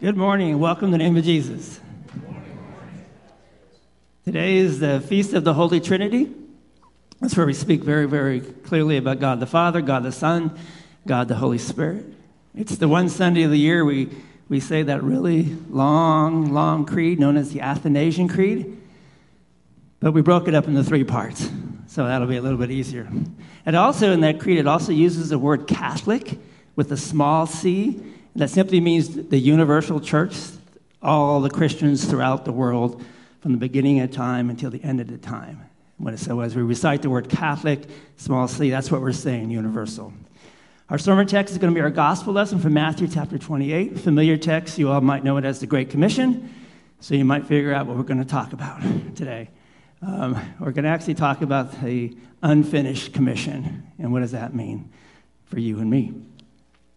Good morning and welcome to the name of Jesus. Today is the Feast of the Holy Trinity. That's where we speak very, very clearly about God the Father, God the Son, God the Holy Spirit. It's the one Sunday of the year we, we say that really long, long creed known as the Athanasian Creed. But we broke it up into three parts, so that'll be a little bit easier. And also in that creed, it also uses the word Catholic with a small c that simply means the universal church, all the Christians throughout the world from the beginning of time until the end of the time. So as we recite the word Catholic, small c, that's what we're saying, universal. Our sermon text is going to be our gospel lesson from Matthew chapter 28. Familiar text, you all might know it as the Great Commission, so you might figure out what we're going to talk about today. Um, we're going to actually talk about the unfinished commission, and what does that mean for you and me?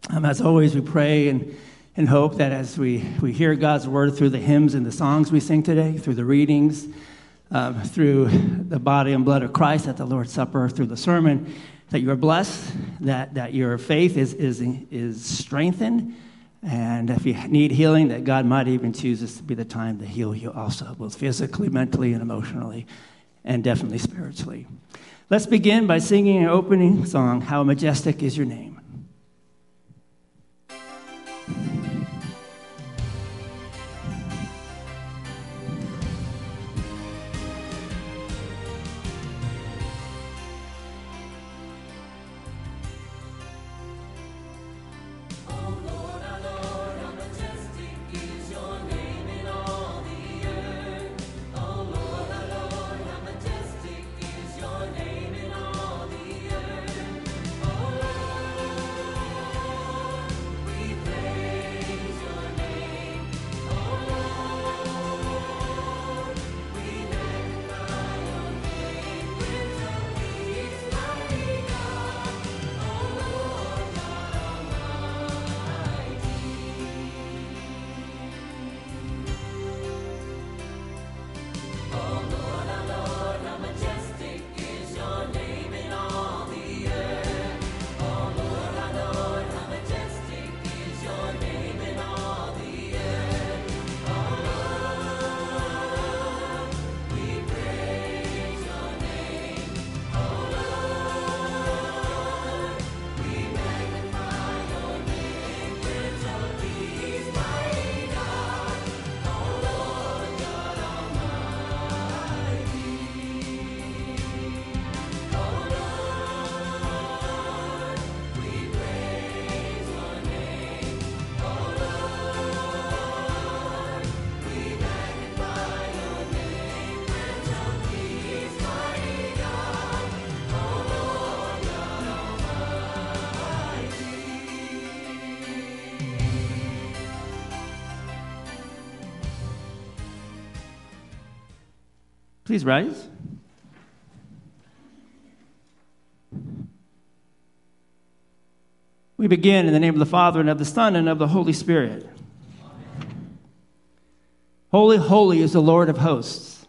Um, as always, we pray and, and hope that as we, we hear God's word through the hymns and the songs we sing today, through the readings, um, through the body and blood of Christ at the Lord's Supper, through the sermon, that you are blessed, that, that your faith is, is, is strengthened, and if you need healing, that God might even choose this to be the time to heal you also, both physically, mentally, and emotionally, and definitely spiritually. Let's begin by singing an opening song, How Majestic is Your Name. Please rise. We begin in the name of the Father, and of the Son, and of the Holy Spirit. Amen. Holy, holy is the Lord of hosts.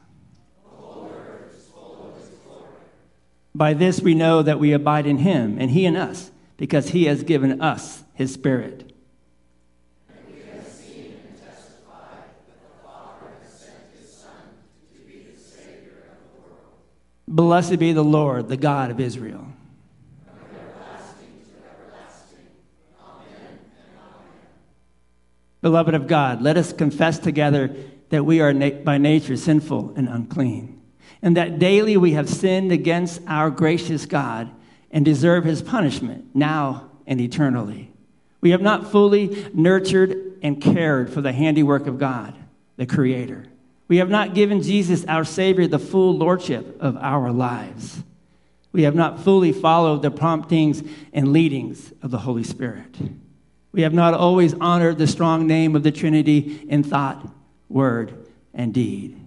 By this we know that we abide in him, and he in us, because he has given us his Spirit. Blessed be the Lord, the God of Israel. Beloved of God, let us confess together that we are na- by nature sinful and unclean, and that daily we have sinned against our gracious God and deserve his punishment now and eternally. We have not fully nurtured and cared for the handiwork of God, the Creator. We have not given Jesus, our Savior, the full lordship of our lives. We have not fully followed the promptings and leadings of the Holy Spirit. We have not always honored the strong name of the Trinity in thought, word, and deed.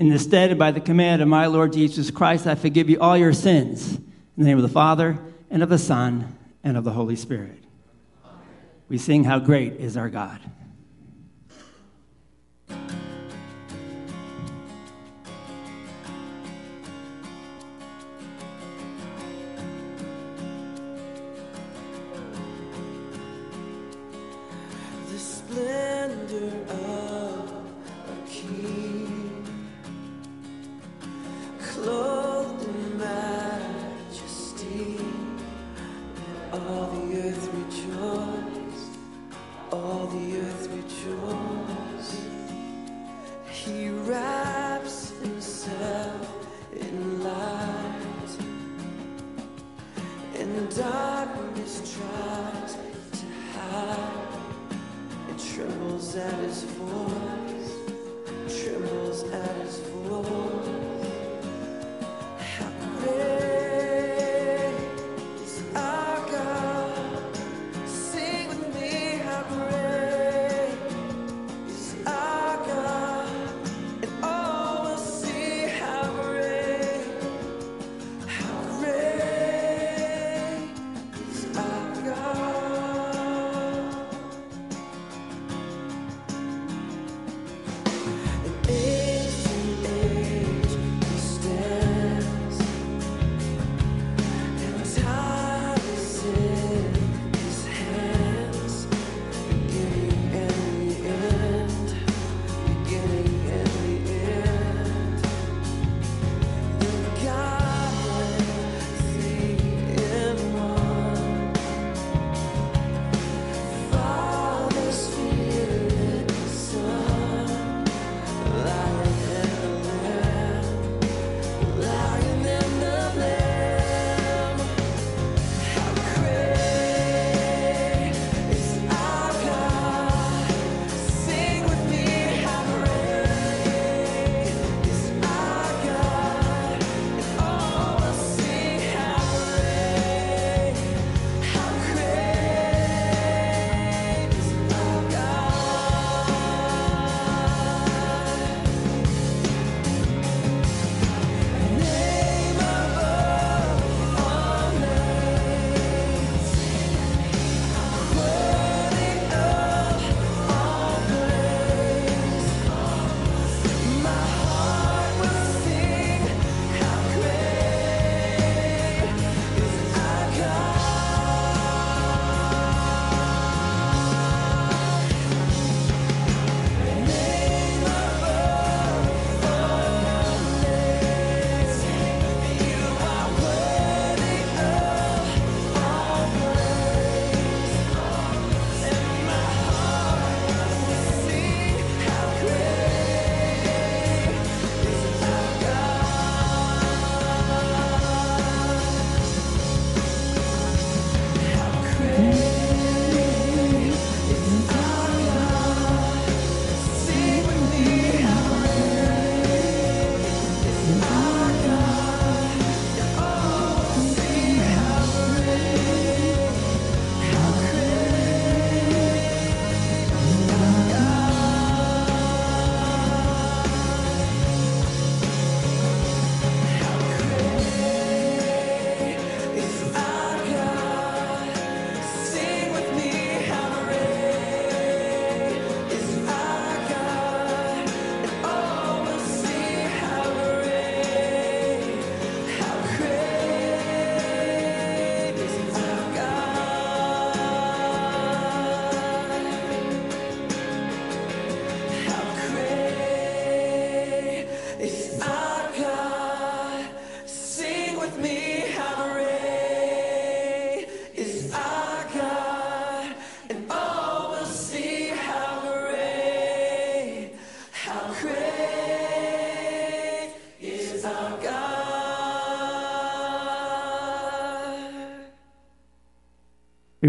In this stead and instead, by the command of my Lord Jesus Christ, I forgive you all your sins. In the name of the Father, and of the Son, and of the Holy Spirit. We sing, How Great is Our God.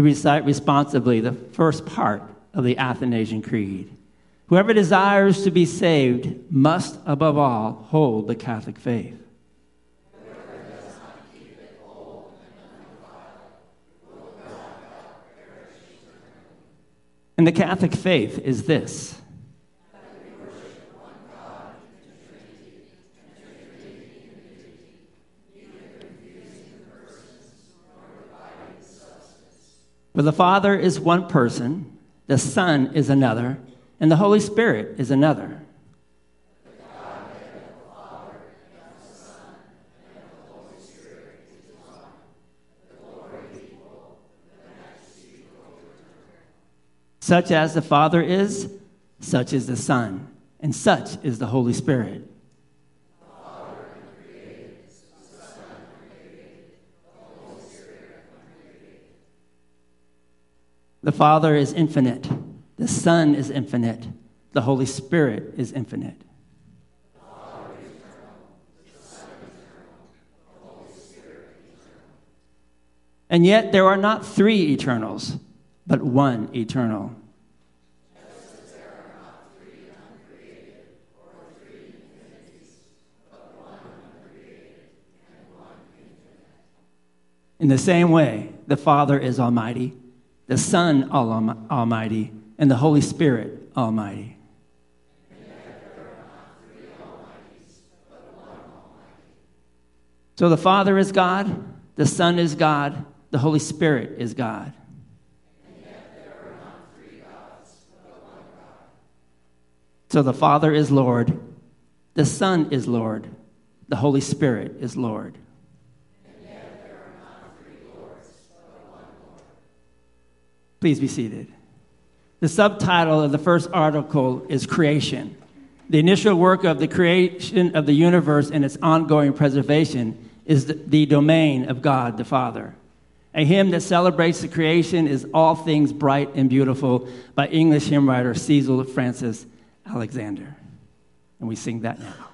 Recite responsibly the first part of the Athanasian Creed. Whoever desires to be saved must, above all, hold the Catholic faith. And the Catholic faith is this For the Father is one person, the Son is another, and the Holy Spirit is another. Such as the Father is, such is the Son, and such is the Holy Spirit. The Father is infinite. The Son is infinite. The Holy Spirit is infinite. And yet there are not three eternals but one eternal. In the same way, the Father is Almighty, the Son Almighty, and the Holy Spirit Almighty. So the Father is God, the Son is God, the Holy Spirit is God. So the Father is Lord, the Son is Lord, the Holy Spirit is Lord. Please be seated. The subtitle of the first article is Creation. The initial work of the creation of the universe and its ongoing preservation is the domain of God the Father. A hymn that celebrates the creation is All Things Bright and Beautiful by English hymn writer Cecil Frances Alexander. And we sing that now.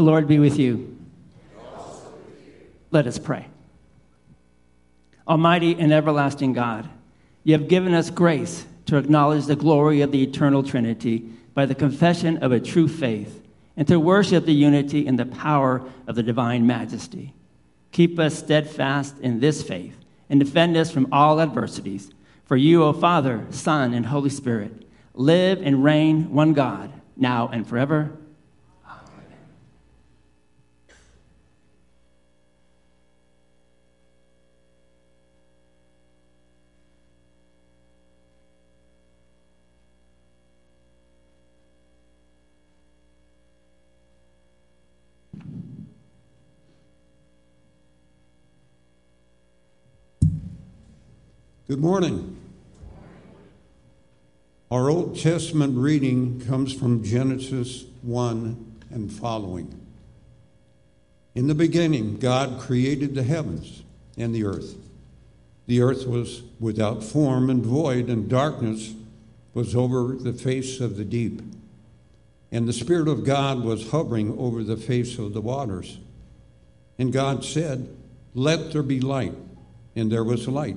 The Lord be with you. Let us pray. Almighty and everlasting God, you have given us grace to acknowledge the glory of the eternal Trinity by the confession of a true faith, and to worship the unity and the power of the divine majesty. Keep us steadfast in this faith, and defend us from all adversities. For you, O Father, Son, and Holy Spirit, live and reign one God, now and forever. Good morning. Our Old Testament reading comes from Genesis 1 and following. In the beginning, God created the heavens and the earth. The earth was without form and void, and darkness was over the face of the deep. And the Spirit of God was hovering over the face of the waters. And God said, Let there be light. And there was light.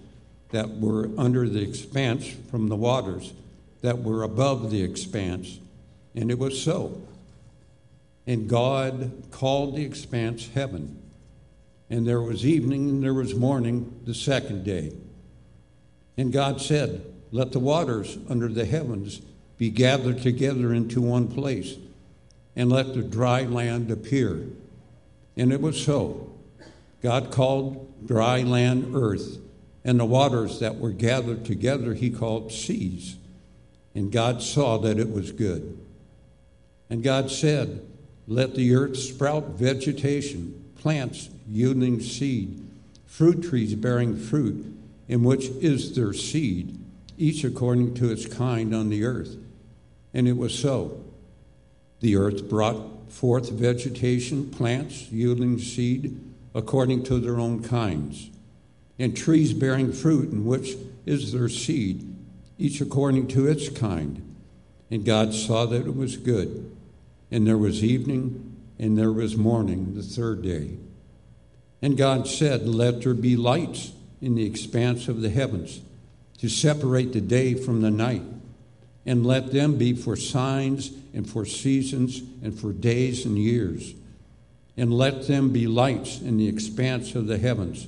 that were under the expanse from the waters that were above the expanse. And it was so. And God called the expanse heaven. And there was evening and there was morning the second day. And God said, Let the waters under the heavens be gathered together into one place, and let the dry land appear. And it was so. God called dry land earth and the waters that were gathered together he called seas. And God saw that it was good. And God said, Let the earth sprout vegetation, plants yielding seed, fruit trees bearing fruit, in which is their seed, each according to its kind on the earth. And it was so. The earth brought forth vegetation, plants yielding seed, according to their own kinds and trees bearing fruit, in which is their seed, each according to its kind. And God saw that it was good. And there was evening, and there was morning, the third day. And God said, Let there be lights in the expanse of the heavens to separate the day from the night, and let them be for signs and for seasons and for days and years. And let them be lights in the expanse of the heavens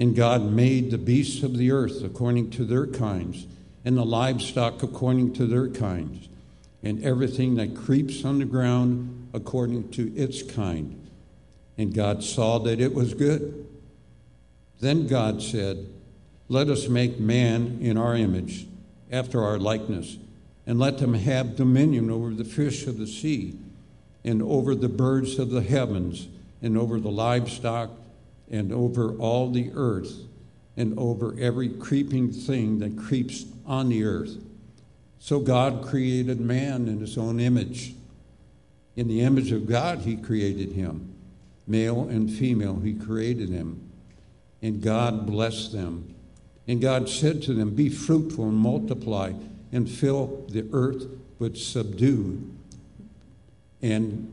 And God made the beasts of the earth according to their kinds, and the livestock according to their kinds, and everything that creeps on the ground according to its kind. And God saw that it was good. Then God said, Let us make man in our image, after our likeness, and let them have dominion over the fish of the sea, and over the birds of the heavens, and over the livestock, and over all the earth, and over every creeping thing that creeps on the earth. So God created man in his own image. In the image of God, he created him. Male and female, he created them. And God blessed them. And God said to them, Be fruitful and multiply, and fill the earth, but subdue, and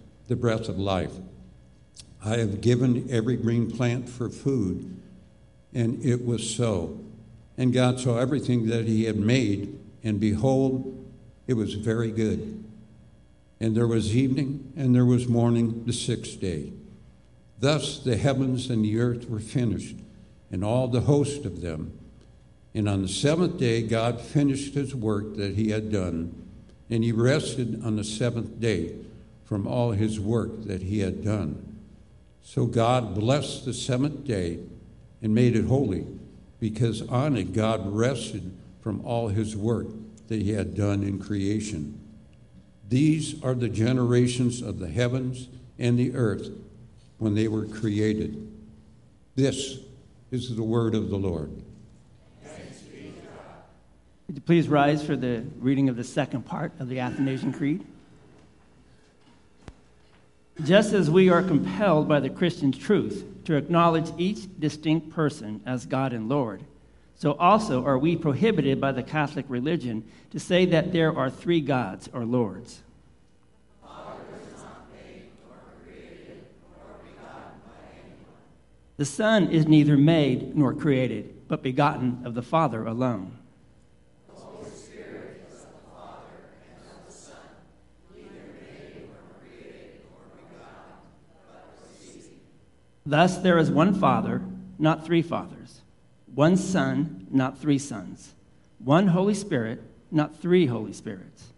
the breath of life. I have given every green plant for food. And it was so. And God saw everything that He had made, and behold, it was very good. And there was evening, and there was morning the sixth day. Thus the heavens and the earth were finished, and all the host of them. And on the seventh day, God finished his work that he had done, and he rested on the seventh day from all his work that he had done. So God blessed the seventh day and made it holy, because on it God rested from all his work that he had done in creation. These are the generations of the heavens and the earth when they were created. This is the word of the Lord. Would you please rise for the reading of the second part of the Athanasian Creed? Just as we are compelled by the Christian truth to acknowledge each distinct person as God and Lord, so also are we prohibited by the Catholic religion to say that there are three gods or lords. The Son is neither made nor created, but begotten of the Father alone. Thus, there is one Father, not three fathers, one Son, not three sons, one Holy Spirit, not three Holy Spirits.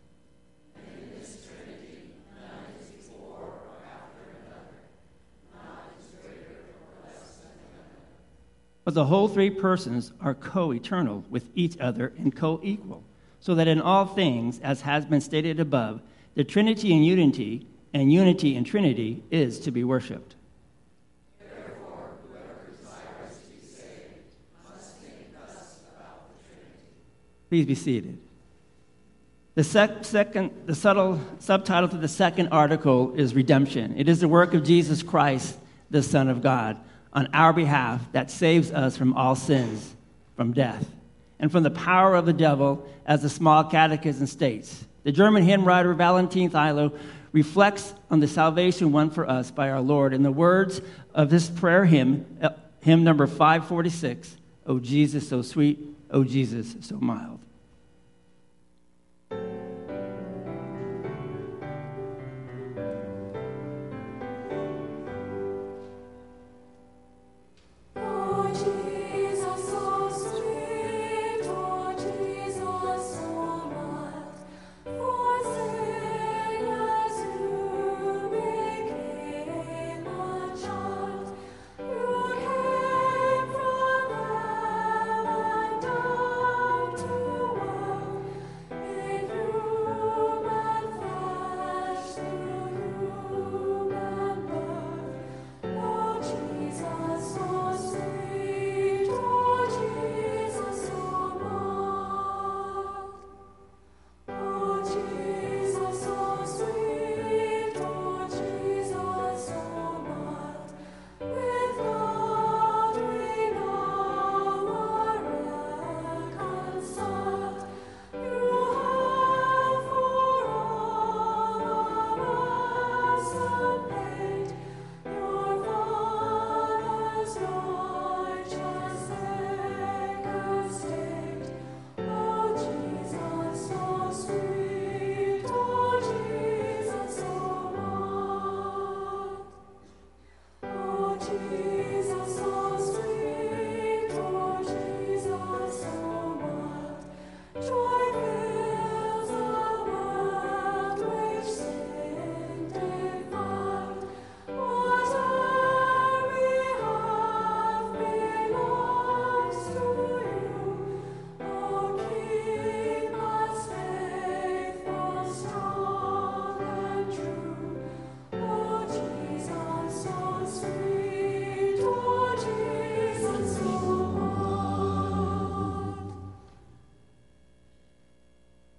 But the whole three persons are co eternal with each other and co equal, so that in all things, as has been stated above, the Trinity in unity and unity in Trinity is to be worshiped. Please be seated. The sec- second, the subtle subtitle to the second article is Redemption. It is the work of Jesus Christ, the Son of God, on our behalf that saves us from all sins, from death, and from the power of the devil, as the small catechism states. The German hymn writer Valentin Thilo reflects on the salvation won for us by our Lord in the words of this prayer hymn, uh, hymn number 546, O Jesus, so sweet, O Jesus, so mild.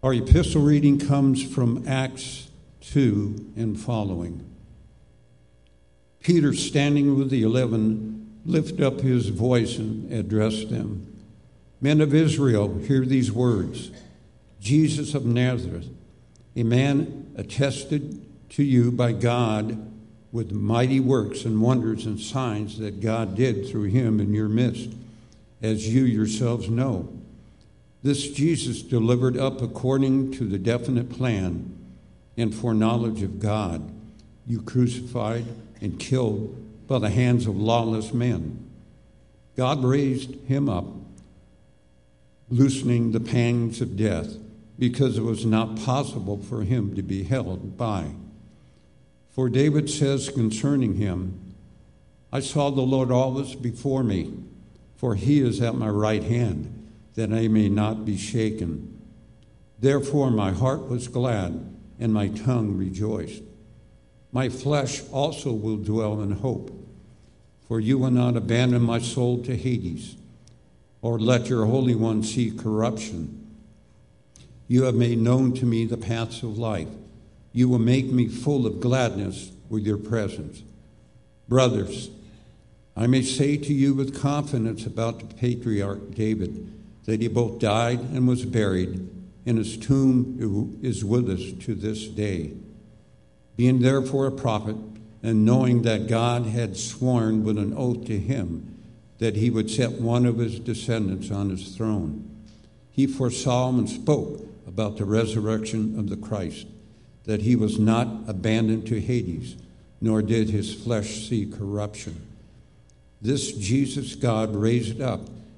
Our epistle reading comes from Acts 2 and following. Peter, standing with the eleven, lifted up his voice and addressed them Men of Israel, hear these words Jesus of Nazareth, a man attested to you by God with mighty works and wonders and signs that God did through him in your midst, as you yourselves know. This Jesus delivered up according to the definite plan and foreknowledge of God, you crucified and killed by the hands of lawless men. God raised him up, loosening the pangs of death, because it was not possible for him to be held by. For David says concerning him, I saw the Lord always before me, for he is at my right hand that I may not be shaken. Therefore my heart was glad, and my tongue rejoiced. My flesh also will dwell in hope, for you will not abandon my soul to Hades, or let your Holy One see corruption. You have made known to me the paths of life. You will make me full of gladness with your presence. Brothers, I may say to you with confidence about the patriarch David that he both died and was buried, and his tomb is with us to this day. Being therefore a prophet, and knowing that God had sworn with an oath to him that he would set one of his descendants on his throne, he foresaw and spoke about the resurrection of the Christ, that he was not abandoned to Hades, nor did his flesh see corruption. This Jesus God raised up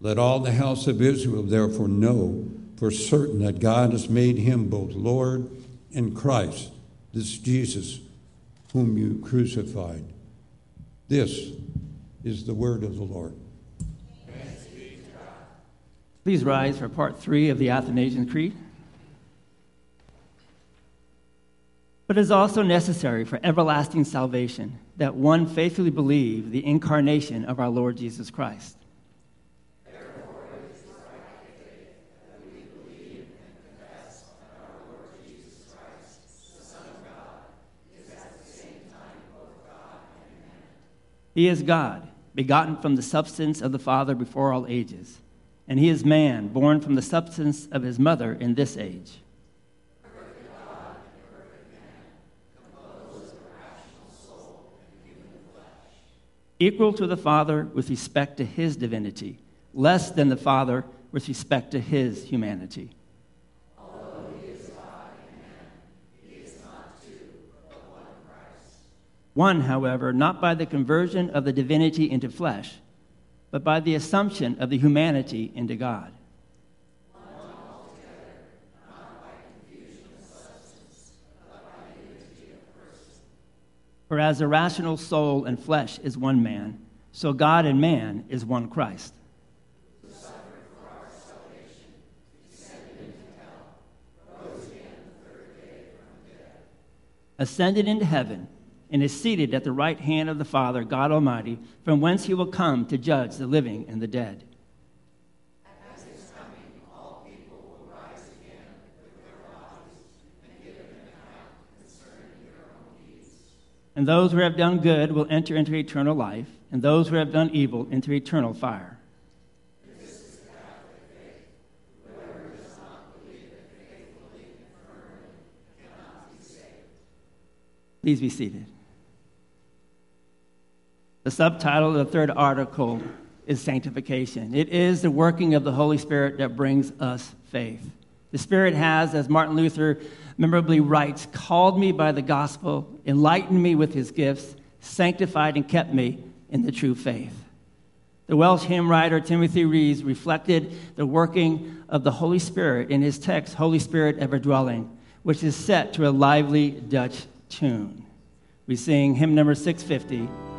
Let all the house of Israel therefore know for certain that God has made him both Lord and Christ, this Jesus whom you crucified. This is the word of the Lord. Please rise for part three of the Athanasian Creed. But it is also necessary for everlasting salvation that one faithfully believe the incarnation of our Lord Jesus Christ He is God, begotten from the substance of the Father before all ages. And he is man, born from the substance of his mother in this age. Equal to the Father with respect to his divinity, less than the Father with respect to his humanity. One, however, not by the conversion of the divinity into flesh, but by the assumption of the humanity into God. For as the rational soul and flesh is one man, so God and man is one Christ. Ascended into heaven and is seated at the right hand of the Father, God Almighty, from whence he will come to judge the living and the dead. And those who have done good will enter into eternal life, and those who have done evil into eternal fire. Please be seated. The subtitle of the third article is Sanctification. It is the working of the Holy Spirit that brings us faith. The Spirit has, as Martin Luther memorably writes, called me by the gospel, enlightened me with his gifts, sanctified and kept me in the true faith. The Welsh hymn writer Timothy Rees reflected the working of the Holy Spirit in his text, Holy Spirit Ever Dwelling, which is set to a lively Dutch tune. We sing hymn number 650.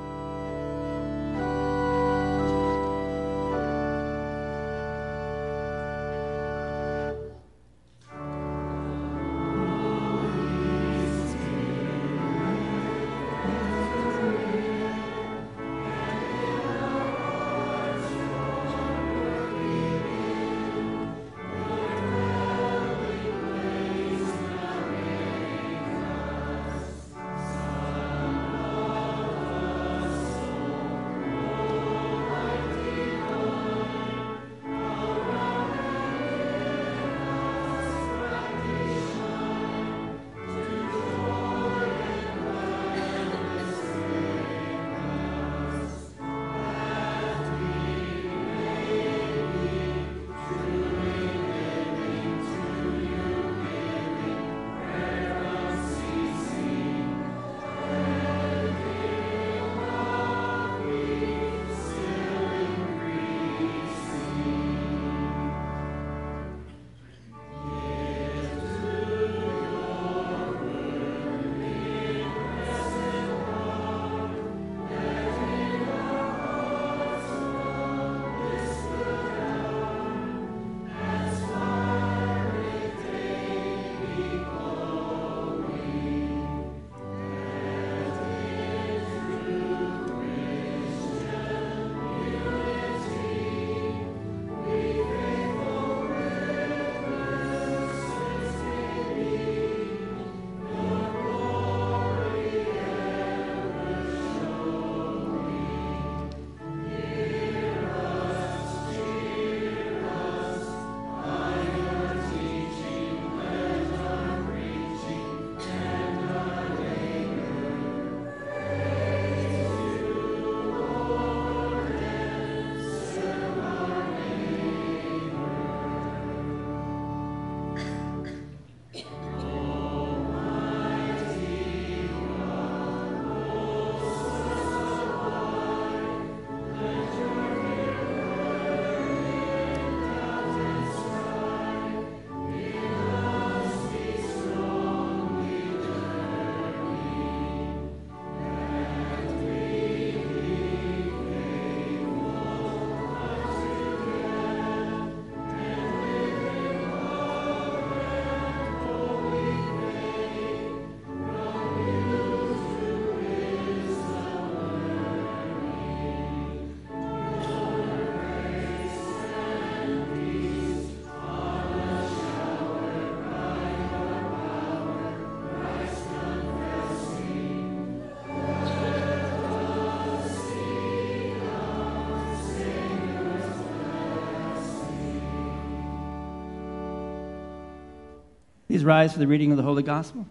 Please rise for the reading of the Holy Gospel.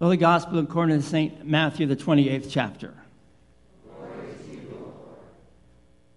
Holy Gospel according to St. Matthew, the 28th chapter.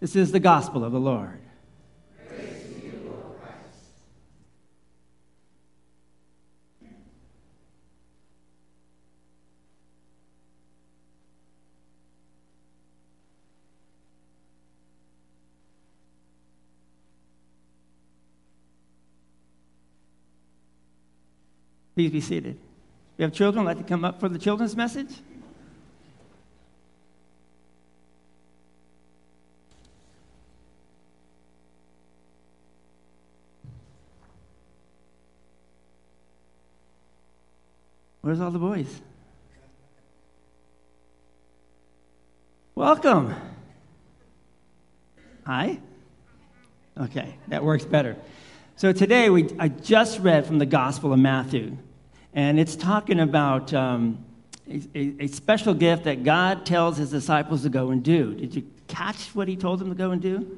This is the gospel of the Lord. Please be seated. We have children like to come up for the children's message. Where's all the boys? Welcome. Hi? Okay, that works better. So today we, I just read from the Gospel of Matthew, and it's talking about um, a, a, special gift that God tells his disciples to go and do. Did you catch what he told them to go and do?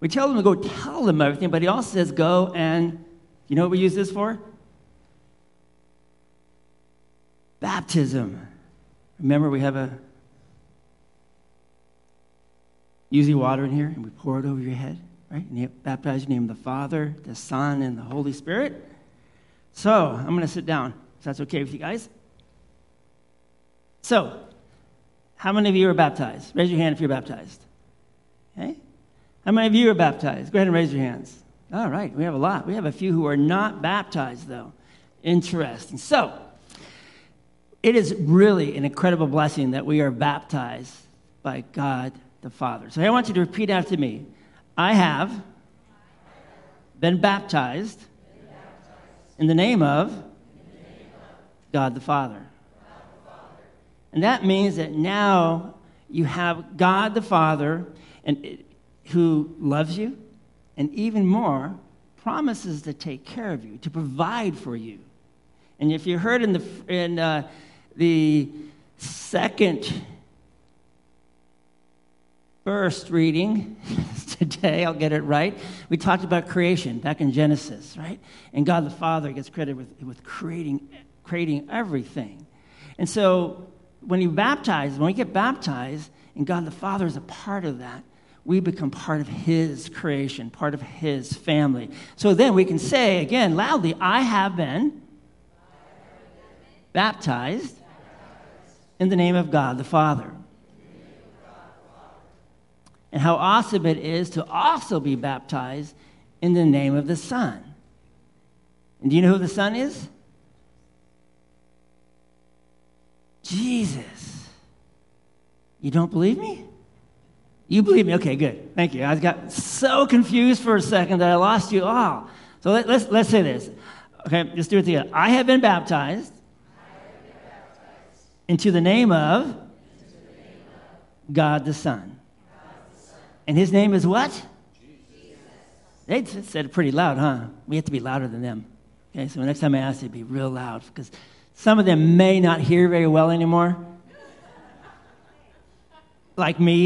We tell them to go tell them everything, but he also says go and, you know what we use this for? Baptism. Remember, we have a usually water in here, and we pour it over your head, right? And you baptize the name of the Father, the Son, and the Holy Spirit. So I'm going to sit down, if that's okay with you guys. So, how many of you are baptized? Raise your hand if you're baptized. Okay? How many of you are baptized? Go ahead and raise your hands. All right, we have a lot. We have a few who are not baptized, though. Interesting. So, it is really an incredible blessing that we are baptized by God the Father. So I want you to repeat after me I have been baptized in the name of God the Father. And that means that now you have God the Father and who loves you and even more promises to take care of you, to provide for you. And if you heard in the in uh, the second first reading today, I'll get it right. We talked about creation back in Genesis, right? And God the Father gets credit with, with creating, creating everything. And so when you baptize, when we get baptized, and God the Father is a part of that, we become part of His creation, part of His family. So then we can say again loudly, I have been baptized in the name of God the Father and how awesome it is to also be baptized in the name of the Son. And do you know who the Son is? Jesus. You don't believe me? You believe me? Okay, good. Thank you. I got so confused for a second that I lost you all. So let, us let's, let's say this. Okay, let's do it together. I have been baptized, have been baptized. Into, the name of, into the name of God the Son. And his name is what? Jesus. They said it pretty loud, huh? We have to be louder than them. Okay, so next time I ask you, be real loud because some of them may not hear very well anymore. like me.